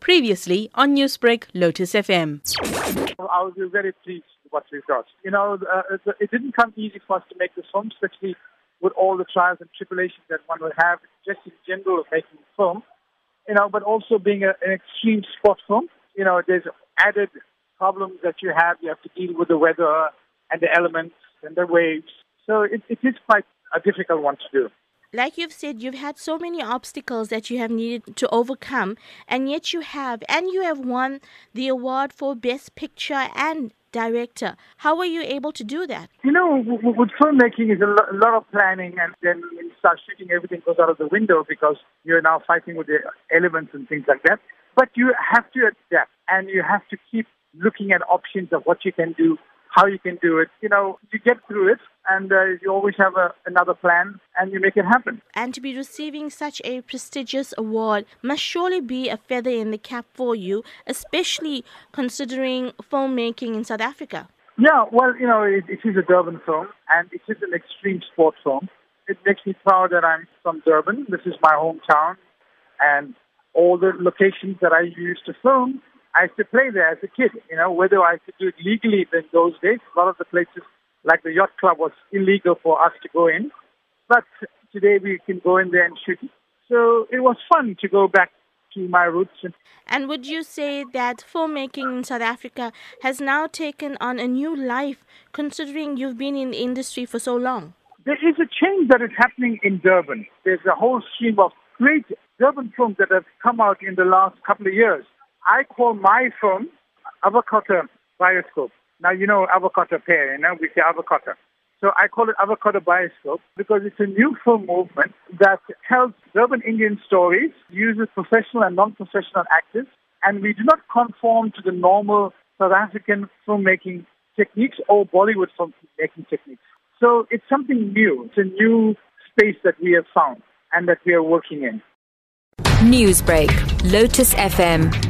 Previously on Newsbreak, Lotus FM. I was very pleased with what we got. You know, uh, it, it didn't come easy for us to make this film, especially with all the trials and tribulations that one would have just in general of making a film. You know, but also being a, an extreme sport film. You know, there's added problems that you have. You have to deal with the weather and the elements and the waves. So it, it is quite a difficult one to do like you've said, you've had so many obstacles that you have needed to overcome, and yet you have, and you have won the award for Best Picture and Director. How were you able to do that? You know, with filmmaking is a lot of planning, and then when you start shooting, everything goes out of the window because you're now fighting with the elements and things like that. But you have to adapt, and you have to keep looking at options of what you can do how you can do it. You know, you get through it and uh, you always have a, another plan and you make it happen. And to be receiving such a prestigious award must surely be a feather in the cap for you, especially considering filmmaking in South Africa. Yeah, well, you know, it, it is a Durban film and it is an extreme sport film. It makes me proud that I'm from Durban. This is my hometown and all the locations that I used to film I used to play there as a kid, you know, whether I could do it legally in those days. A lot of the places, like the yacht club, was illegal for us to go in. But today we can go in there and shoot. So it was fun to go back to my roots. And would you say that filmmaking in South Africa has now taken on a new life, considering you've been in the industry for so long? There is a change that is happening in Durban. There's a whole stream of great Durban films that have come out in the last couple of years. I call my film avocado bioscope. Now, you know avocado pear, you know, we say avocado. So I call it avocado bioscope because it's a new film movement that tells urban Indian stories, uses professional and non-professional actors, and we do not conform to the normal South African filmmaking techniques or Bollywood filmmaking techniques. So it's something new. It's a new space that we have found and that we are working in. Newsbreak, Lotus FM,